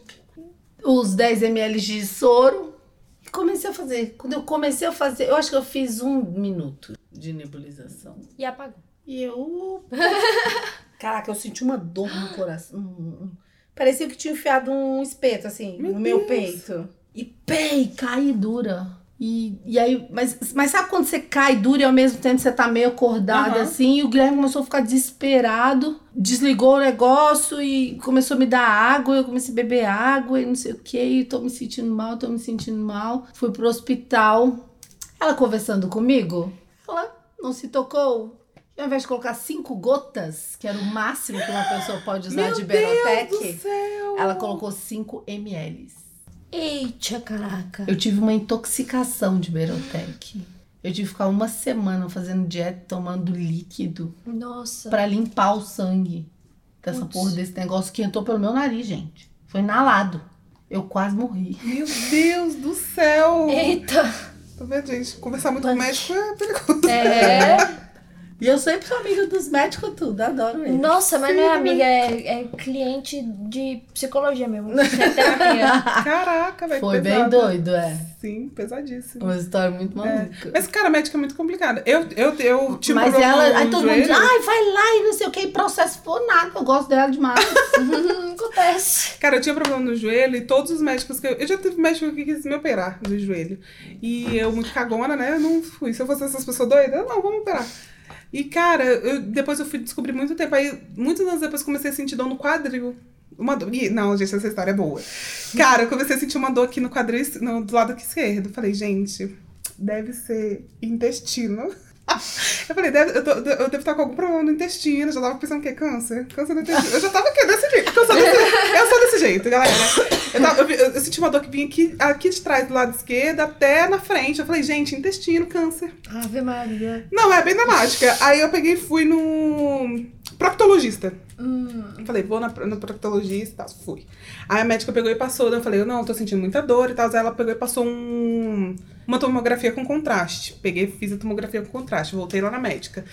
os 10 ml de soro e comecei a fazer. Quando eu comecei a fazer, eu acho que eu fiz um minuto de nebulização. E apagou. E eu. <laughs> Caraca, eu senti uma dor no coração. Parecia que tinha enfiado um espeto, assim, Meu no meu Deus. peito. E pei, caí dura. E, e aí, mas, mas sabe quando você cai dura e ao mesmo tempo você tá meio acordada Aham. assim? E o Guilherme começou a ficar desesperado, desligou o negócio e começou a me dar água. Eu comecei a beber água e não sei o que. E tô me sentindo mal, tô me sentindo mal. Fui pro hospital. Ela conversando comigo, ela não se tocou. Ao invés de colocar cinco gotas, que era o máximo que uma pessoa pode usar Meu de Berotec, ela colocou 5 ml. Eita, caraca. Eu tive uma intoxicação de Berotec. Eu tive que ficar uma semana fazendo dieta, tomando líquido Nossa. pra limpar o sangue dessa Putz. porra desse negócio que entrou pelo meu nariz, gente. Foi inalado. Eu quase morri. Meu Deus do céu! Eita. Tá vendo, gente? Conversar muito com o Mas- médico é perigoso. É. E eu sempre sou amiga dos médicos tudo, adoro eles. Nossa, mas não é amiga, é, é cliente de psicologia mesmo. <laughs> É terapia. Caraca, velho. Foi bem doido, é. Sim, pesadíssimo. Uma história muito maluca. Mas, cara, médica é muito complicada. Eu, eu, eu tive Mas problema ela, no aí todo mundo diz, joelho. ai, vai lá e não sei o que, processo for nada. Eu gosto dela demais. <laughs> Acontece. Cara, eu tinha problema no joelho e todos os médicos que eu. Eu já tive médico que quis me operar do joelho. E eu, muito cagona, né? Eu não fui. Se eu fosse essas pessoas doidas, eu, não, vamos operar. E, cara, eu, depois eu fui descobrir muito tempo. Aí, muitos anos depois, comecei a sentir dor no quadril. Uma dor. Não, gente, essa história é boa. Cara, eu comecei a sentir uma dor aqui no quadril, no, do lado aqui esquerdo. Falei, gente, deve ser intestino. <laughs> Eu falei, deve, eu, tô- eu devo estar com algum problema no intestino. Eu já tava pensando o quê? Câncer? Câncer no intestino. Eu já tava aqui, desse jeito. Eu sou desse, <laughs> eu sou desse jeito, galera. Eu, tava- eu senti uma dor que vinha aqui, aqui de trás, do lado esquerdo, até na frente. Eu falei, gente, intestino, câncer. Ave Maria. Não, é bem dramática. Aí eu peguei e fui no proctologista. Hum. Eu falei, vou na, no proctologista e tal, fui. Aí a médica pegou e passou, daí eu falei, eu não, tô sentindo muita dor e tal. Aí ela pegou e passou um, uma tomografia com contraste. Peguei, fiz a tomografia com contraste, voltei lá na médica.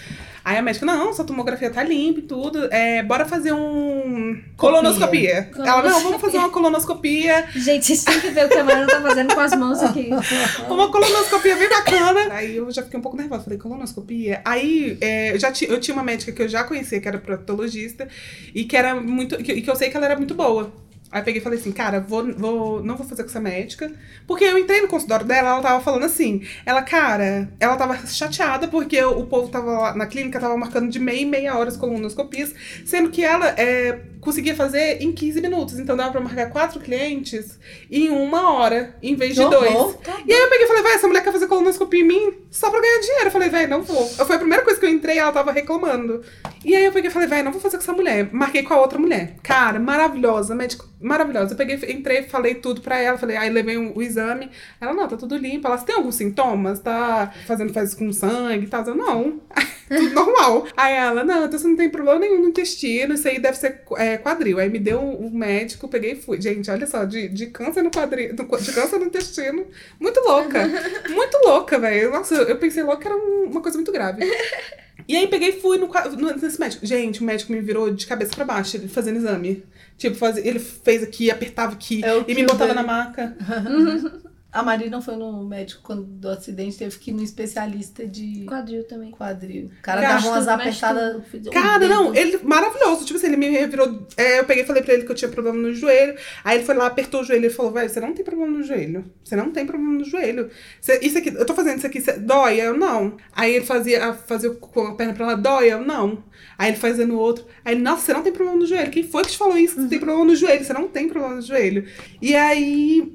Aí a médica, não, sua tomografia tá limpa e tudo, é, bora fazer um colonoscopia. Ela, não, vamos fazer uma colonoscopia, Gente, vocês têm que ver o que a Mariana tá fazendo com as mãos aqui. <laughs> uma colonoscopia bem bacana. Aí eu já fiquei um pouco nervosa. Falei, colonoscopia? Aí é, eu já eu tinha uma médica que eu já conhecia, que era proctologista, e que era muito. que, que eu sei que ela era muito boa. Aí peguei e falei assim, cara, vou, vou, não vou fazer com essa médica. Porque eu entrei no consultório dela, ela tava falando assim. Ela, cara, ela tava chateada porque o povo tava lá na clínica, tava marcando de meia e meia hora as colonoscopias, sendo que ela é conseguia fazer em 15 minutos. Então dava pra marcar quatro clientes em uma hora, em vez de dois. horror. E aí eu peguei e falei, vai, essa mulher quer fazer colonoscopia em mim só pra ganhar dinheiro. Eu falei, vai, não vou. Foi a primeira coisa que eu entrei ela tava reclamando. E aí eu peguei e falei, vai, não vou fazer com essa mulher. Marquei com a outra mulher. Cara, maravilhosa, médico maravilhosa. Eu peguei, entrei, falei tudo pra ela, falei, aí levei o, o exame. Ela, não, tá tudo limpo. Ela, tem alguns sintomas? Tá fazendo fezes com sangue e tal? Eu, não. <laughs> tudo normal. Aí ela, não, então você não tem problema nenhum no intestino, isso aí deve ser é, quadril. Aí me deu um, um médico, peguei e fui. Gente, olha só, de, de câncer no quadril, do- de câncer no intestino, muito louca. <laughs> muito louca, velho. Nossa, eu pensei logo que era um- uma coisa muito grave. E aí peguei e fui no, no- nesse médico. Gente, o médico me virou de cabeça pra baixo, ele fazendo exame. Tipo, faz, ele fez aqui, apertava aqui É e me botava o na dele. maca. A Marina foi no médico quando do acidente, teve que ir no especialista de Quadril também. quadril. O cara dava umas tudo, mexe apertadas. Cara, não, ele maravilhoso. Tipo assim, ele me virou. é, eu peguei e falei pra ele que eu tinha problema no joelho. Aí ele foi lá, apertou o joelho e falou: velho, você não tem problema no joelho. Você não tem problema no joelho. Você- isso aqui, eu tô fazendo isso aqui, você- dói? Eu não. Aí ele fazia, fazia com a perna pra lá, dói? Eu não. Aí ele fazia no outro. Aí, ele, nossa, você não tem problema no joelho. Quem foi que te falou isso? Que você tem problema no joelho? Você não tem problema no joelho. E aí.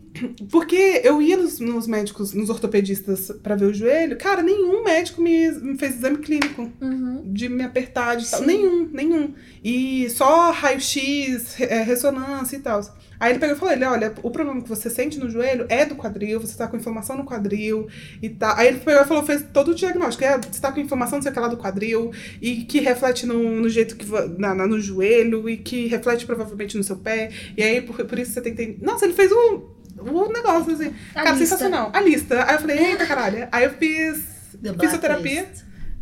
Porque eu ia nos, nos médicos, nos ortopedistas pra ver o joelho, cara, nenhum médico me, me fez exame clínico Uhum. de me apertar, de tal. Nenhum, nenhum. E só raio-x, é, ressonância e tal. Aí ele pegou e falou: ele, olha, o problema que você sente no joelho é do quadril, você tá com inflamação no quadril e tal. Aí ele pegou e falou, fez todo o diagnóstico. É, você tá com inflamação, não sei o que lá do quadril, e que reflete no, no jeito que na, na- no joelho, e que reflete provavelmente no seu pé. E aí, por, por isso você tem que ter. Nossa, ele fez um, um negócio assim. A cara, lista. sensacional. A lista. Aí eu falei, eita caralho. Aí eu fiz The fisioterapia.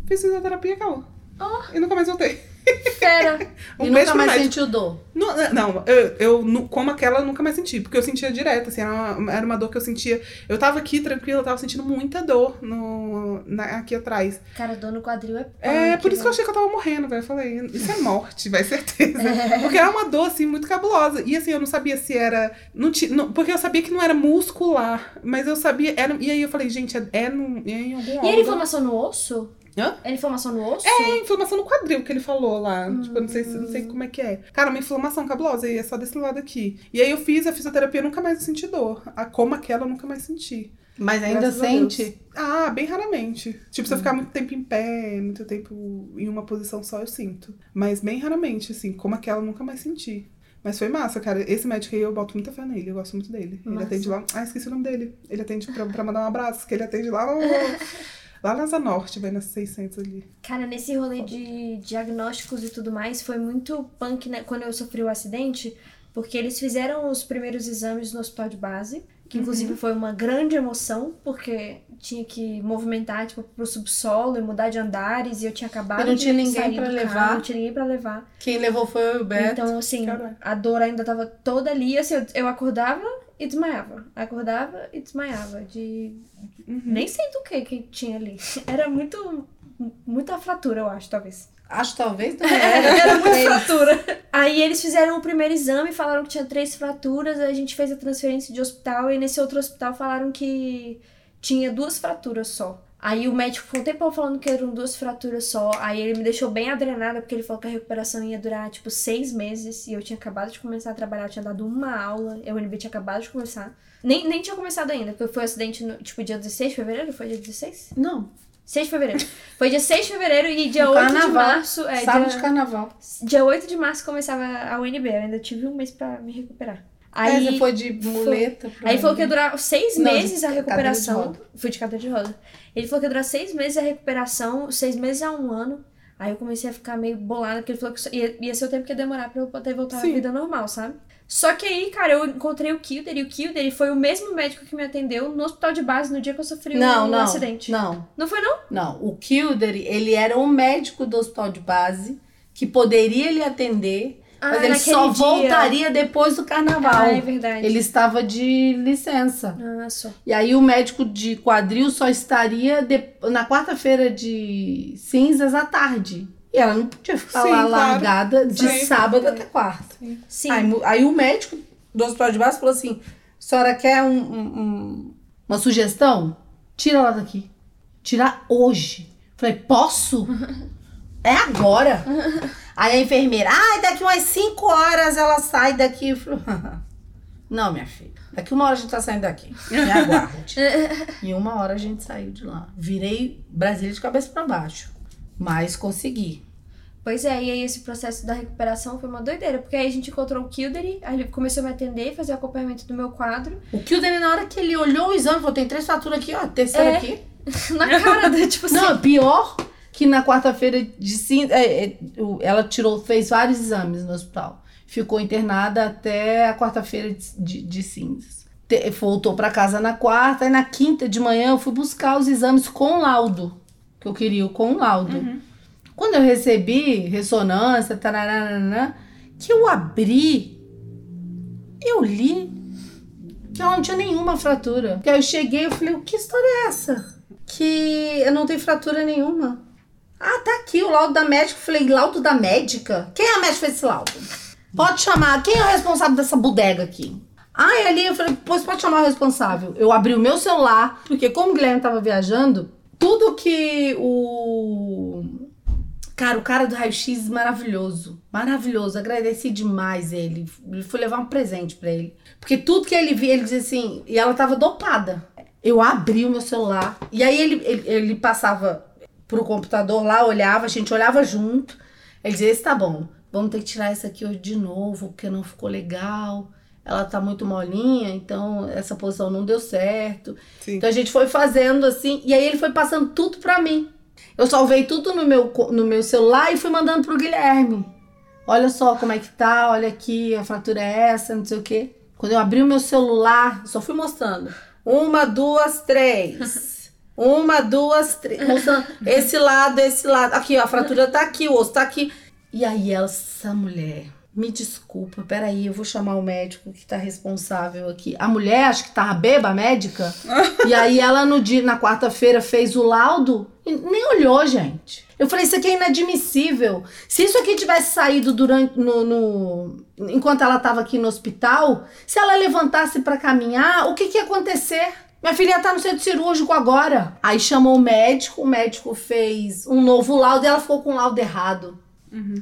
Fiz fisioterapia, acabou. Oh. E nunca mais voltei. Fera. Um <laughs> e nunca mais médico. sentiu dor. Não, não eu, eu como aquela eu nunca mais senti, porque eu sentia direto, assim, era uma, era uma dor que eu sentia. Eu tava aqui tranquila, eu tava sentindo muita dor no, na- aqui atrás. Cara, dor no quadril é É, punk, por isso que eu velho. achei que eu tava morrendo, velho. Eu falei, isso é morte, vai, certeza. <laughs> Porque era uma dor, assim, muito cabulosa. E assim, eu não sabia se era. Não ti- não- porque eu sabia que não era muscular, mas eu sabia. Era, e aí eu falei, gente, é, é, no, é em algum E era inflamação no osso? Hã? Era inflamação no osso? É inflamação no quadril que ele falou lá. Tipo, eu não sei, se- não sei como é que é. Cara, uma inflamação cabulosa e é só desse lado aqui. E aí eu fiz a fisioterapia, nunca mais senti dor. A como aquela eu nunca mais senti. Mas ainda Graças sente. Ah, bem raramente. Tipo, se eu ficar muito tempo em pé, muito tempo em uma posição só, eu sinto. Mas bem raramente, assim, como aquela eu nunca mais senti. Mas foi massa, cara. Esse médico aí eu boto muita fé nele, eu gosto muito dele. Ele Massa. atende lá. Ah, esqueci o nome dele. Ele atende pra, pra mandar um abraço, que ele atende lá no. <laughs> Lá na Asa Norte, vai nas 600 ali. Cara, nesse rolê de diagnósticos e tudo mais, foi muito punk né, quando eu sofri o acidente, porque eles fizeram os primeiros exames no hospital de base, que inclusive foi uma grande emoção, porque tinha que movimentar, tipo, pro subsolo e mudar de andares, e eu tinha acabado E não de tinha ninguém sair pra do levar. carro, não tinha ninguém pra levar. Quem levou foi eu o Beto. Então, assim, Caralho. a dor ainda tava toda ali, assim, eu, eu acordava e desmaiava. Acordava e desmaiava. De. Nem sei do que que tinha ali. <laughs> Era muito. Muita fratura, eu acho, talvez. Acho talvez <laughs> também Era, era. era muita fratura. Aí eles fizeram o primeiro exame, falaram que tinha três fraturas, aí a gente fez a transferência de hospital, e nesse outro hospital falaram que tinha duas fraturas só. Aí o médico ficou um tempão falando que eram duas fraturas só. Aí ele me deixou bem adrenada, porque ele falou que a recuperação ia durar, tipo, seis meses. E eu tinha acabado de começar a trabalhar, eu tinha dado uma aula. Eu e o NB tinha acabado de começar. Nem, nem tinha começado ainda, porque foi um acidente, no, tipo, dia 16 de fevereiro? Foi dia 16? Não. 6 de fevereiro. Foi dia 6 de fevereiro e dia No 8 de carnaval. março. É, Sábado dia... de carnaval. Dia 8 de março começava a UNB, eu ainda tive um mês pra me recuperar. Aí você foi de muleta. aí falou que ia durar seis Não, de meses a de recuperação. roda. Fui de cadeira de roda. Ele falou que ia durar seis meses a recuperação, seis meses a um ano. Aí eu comecei a ficar meio bolada, porque ele falou que ia, ia ser o tempo que ia demorar pra eu poder voltar à Sim. vida normal, sabe? Só que aí, cara, eu encontrei o Kilder e o Kilder foi o mesmo médico que me atendeu no hospital de base no dia que eu sofri Não, o não. acidente. Não, Não foi, não? não. O Kilder, ele era um médico do hospital de base que poderia lhe atender, Ah, mas ele só dia. voltaria depois do carnaval. Ah, é verdade. Ele estava de licença. Ah, só. E aí o médico de quadril só estaria de- na quarta-feira de cinzas à tarde. E ela não podia ficar Sim, lá claro. largada de Sim. sábado até quarta. Sim. Aí, mu- aí o médico do hospital de base falou assim: a senhora quer um- um- uma sugestão? Tira ela daqui. Tirar hoje. Falei, posso? <laughs> É agora. <laughs> Aí a enfermeira, ai, daqui umas 5 horas ela sai daqui. Eu <laughs> falei, não, minha filha. Daqui uma hora a gente tá saindo daqui. Me aguarde. <laughs> em uma hora a gente saiu de lá. Virei Brasília de cabeça pra baixo. Mas consegui. Pois é, e aí esse processo da recuperação foi uma doideira, porque aí a gente encontrou o Kildare, aí ele começou a me atender, fazer o acompanhamento do meu quadro, O Kilden, na hora que ele olhou o exame, falou: tem três faturas aqui, ó. Terceira É. aqui. na cara, da, tipo assim. Não, pior que na quarta-feira de cinza, é, é, o- ela tirou, fez vários exames no hospital. Ficou internada até a quarta-feira de, de, de cinzas. Te- voltou pra casa na quarta, e na quinta de manhã eu fui buscar os exames com laudo. Que eu queria o com laudo. Quando eu recebi ressonância, tararana, que eu abri, eu li que ela não tinha nenhuma fratura. Que aí eu cheguei e falei, que história é essa? Que eu não tenho fratura nenhuma. Ah, tá aqui o laudo da médica. Eu falei, laudo da médica? Quem é a médica fez esse laudo? Pode chamar, quem é o responsável dessa bodega aqui? Ah, e ali eu falei, pois pode chamar o responsável. Eu abri o meu celular, porque como o Guilherme tava viajando, tudo que o. Cara, o cara do raio-x maravilhoso. Maravilhoso. Agradeci demais ele. Fui levar um presente pra ele. Porque tudo que ele via, ele dizia assim. E ela tava dopada. Eu abri o meu celular. E aí ele, ele, ele passava pro computador lá, olhava, a gente olhava junto. Ele dizia: Esse tá bom. Vamos ter que tirar essa aqui hoje de novo, porque não ficou legal. Ela tá muito molinha, então essa posição não deu certo. Sim. Então a gente foi fazendo assim, e aí ele foi passando tudo pra mim. Eu salvei tudo no meu, no meu celular e fui mandando pro Guilherme. Olha só como é que tá, olha aqui, a fratura é essa, não sei o quê. Quando eu abri o meu celular, só fui mostrando. Uma, duas, três. Uma, duas, três. Esse lado, esse lado. Aqui, ó, a fratura tá aqui, o osso tá aqui. E aí, ela, essa mulher, me desculpa, peraí, eu vou chamar o médico que tá responsável aqui. A mulher, acho que tava beba, a médica. <laughs> e aí, ela no dia, na quarta-feira, fez o laudo e nem olhou, gente. Eu falei, isso aqui é inadmissível. Se isso aqui tivesse saído durante no, no- enquanto ela tava aqui no hospital, se ela levantasse pra caminhar, o que que ia acontecer? Minha filha tá no centro cirúrgico agora. Aí chamou o médico, o médico fez um novo laudo e ela ficou com o laudo errado.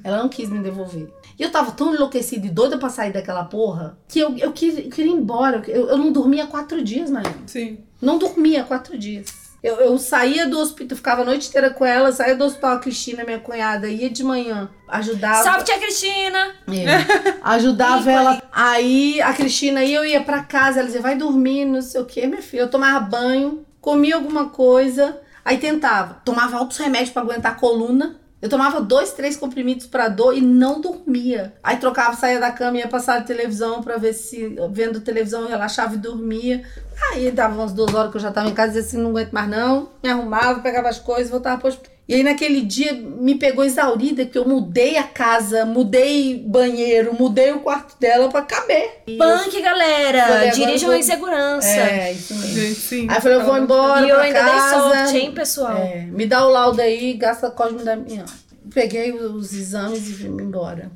Ela não quis me devolver. E eu tava tão enlouquecida e doida pra sair daquela porra que eu, eu, quis- eu queria ir embora. Eu, eu não dormia quatro dias, Maria. Sim. Não dormia quatro dias. Eu, eu saía do hospital, ficava a noite inteira com ela, saía do hospital, a Cristina, minha cunhada, ia de manhã, ajudava. Salve, tia Cristina! É. <laughs> Ajudava ela. Aí a Cristina ia, eu ia pra casa, ela dizia, vai dormir, não sei o quê, minha filha. Eu tomava banho, comia alguma coisa, aí tentava. Tomava altos remédios pra aguentar a coluna. Eu tomava dois, três comprimidos pra dor e não dormia. Aí trocava, saía da cama, ia sala de televisão pra ver se, vendo televisão, relaxava e dormia. Aí dava umas duas horas que eu já tava em casa e assim, não aguento mais não. Me arrumava, pegava as coisas, voltava pro. E aí naquele dia me pegou exaurida que eu mudei a casa, mudei banheiro, mudei o quarto dela pra caber. Punk, galera! Falei, Dirijam eu em vou- segurança. É, isso mesmo. Sim. Aí eu falei, eu vou embora E eu ainda casa. dei sorte, hein, pessoal? É, me dá o laudo aí, gasta a cosme da minha. Peguei os exames e vim embora.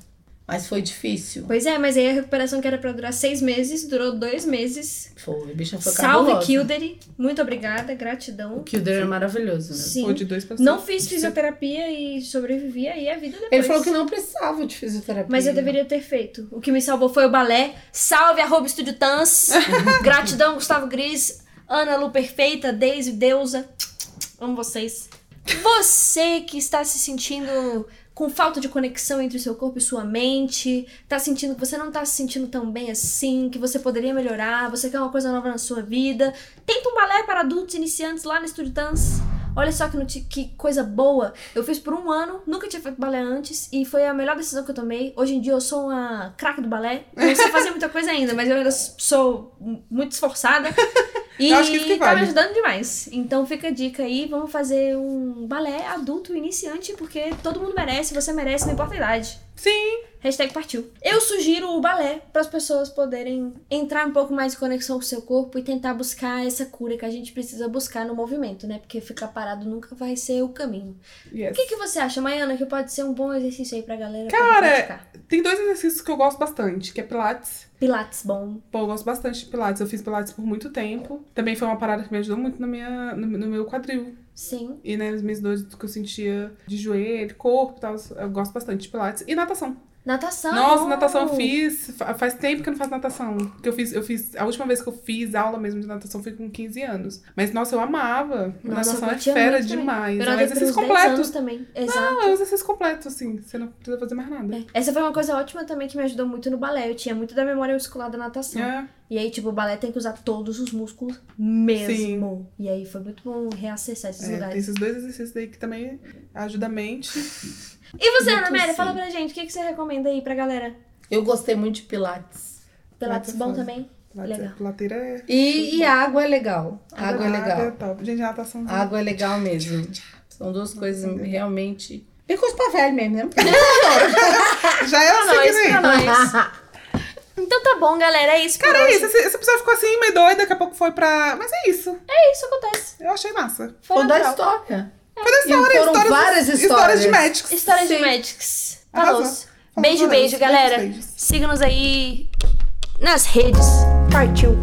Mas foi difícil. Pois é, mas aí a recuperação que era pra durar seis meses, durou dois meses. Foi, bicha foi Salve, cabulosa. Kildare. Muito obrigada, O gratidão. Kilder é maravilhoso, né? Sim. Foi de dois pra Não fiz fisioterapia e sobrevivi aí a vida depois. Ele falou que não precisava de fisioterapia. Mas eu deveria ter feito. O que me salvou foi o balé. Salve, arroba Estúdio Tans. <laughs> Gratidão, Gustavo Gris. Ana Lu Perfeita, Deise, Deusa. Amo vocês. Você que está se sentindo com falta de conexão entre o seu corpo e sua mente, tá sentindo que você não tá se sentindo tão bem assim, que você poderia melhorar, você quer uma coisa nova na sua vida, tenta um balé para adultos iniciantes lá no Estúdio Dance. Olha só que, que coisa boa. Eu fiz por um ano, nunca tinha feito balé antes e foi a melhor decisão que eu tomei. Hoje em dia eu sou uma craque do balé. Não sei fazer muita coisa ainda, mas eu ainda sou muito esforçada. <laughs> E Eu acho que isso que tá vale. me ajudando demais. Então fica a dica aí, vamos fazer um balé adulto iniciante, porque todo mundo merece, você merece, não importa a idade. Sim. Hashtag partiu. Eu sugiro o balé para as pessoas poderem entrar um pouco mais em conexão com o seu corpo e tentar buscar essa cura que a gente precisa buscar no movimento, né? Porque ficar parado nunca vai ser o caminho. Yes. O que, que você acha, Maiana, que pode ser um bom exercício aí pra galera? Cara? Tem dois exercícios que eu gosto bastante, que é Pilates. Pilates bom. Pô, eu gosto bastante de Pilates. Eu fiz Pilates por muito tempo. Também foi uma parada que me ajudou muito na minha, no, no meu quadril. Sim. E nas minhas dores que eu sentia de joelho, corpo e tal. Eu gosto bastante de Pilates. E natação. Natação. Nossa, natação eu fiz. fa- Faz tempo que eu não faço natação. Que eu fiz, eu fiz. A última vez que eu fiz aula mesmo de natação foi com 15 anos. Mas, nossa, eu amava. Nossa, natação é fera também. demais. Eu É um exercício 10 completo. também. Exato. Não, é um exercício completo, assim. Você não precisa fazer mais nada. É. Essa foi uma coisa ótima também que me ajudou muito no balé. Eu tinha muito da memória muscular da natação. É. E aí, tipo, o balé tem que usar todos os músculos mesmo. E aí foi muito bom reacessar esses É, tem lugares. esses dois exercícios aí que também ajudam a mente. E você, Ana Amélia, sim. fala pra gente, o que, que você recomenda aí pra galera? Eu gostei muito de Pilates. Pilates é bom foda. também? Legal. Lateira é. E, e água é legal. Água é Água legal. top. Gente, natação. Água é legal mesmo. <laughs> São duas coisas realmente. Bem coisa pra velho mesmo, né? <laughs> Já é Pra assim, nós, né? pra nós. <laughs> Então tá bom, galera. É isso por Cara, é isso. Esse, esse episódio ficou assim, meio doido. Daqui a pouco foi pra. Mas é isso. É isso acontece. Eu achei massa. Foi Ou da história. Foi da E história. foram histórias, várias Histórias de histórias. médicos. História de Sim. Magics. Arrasou. Falou. Beijo, beijo, galera. Beijos, beijos. Siga-nos aí nas redes. Partiu.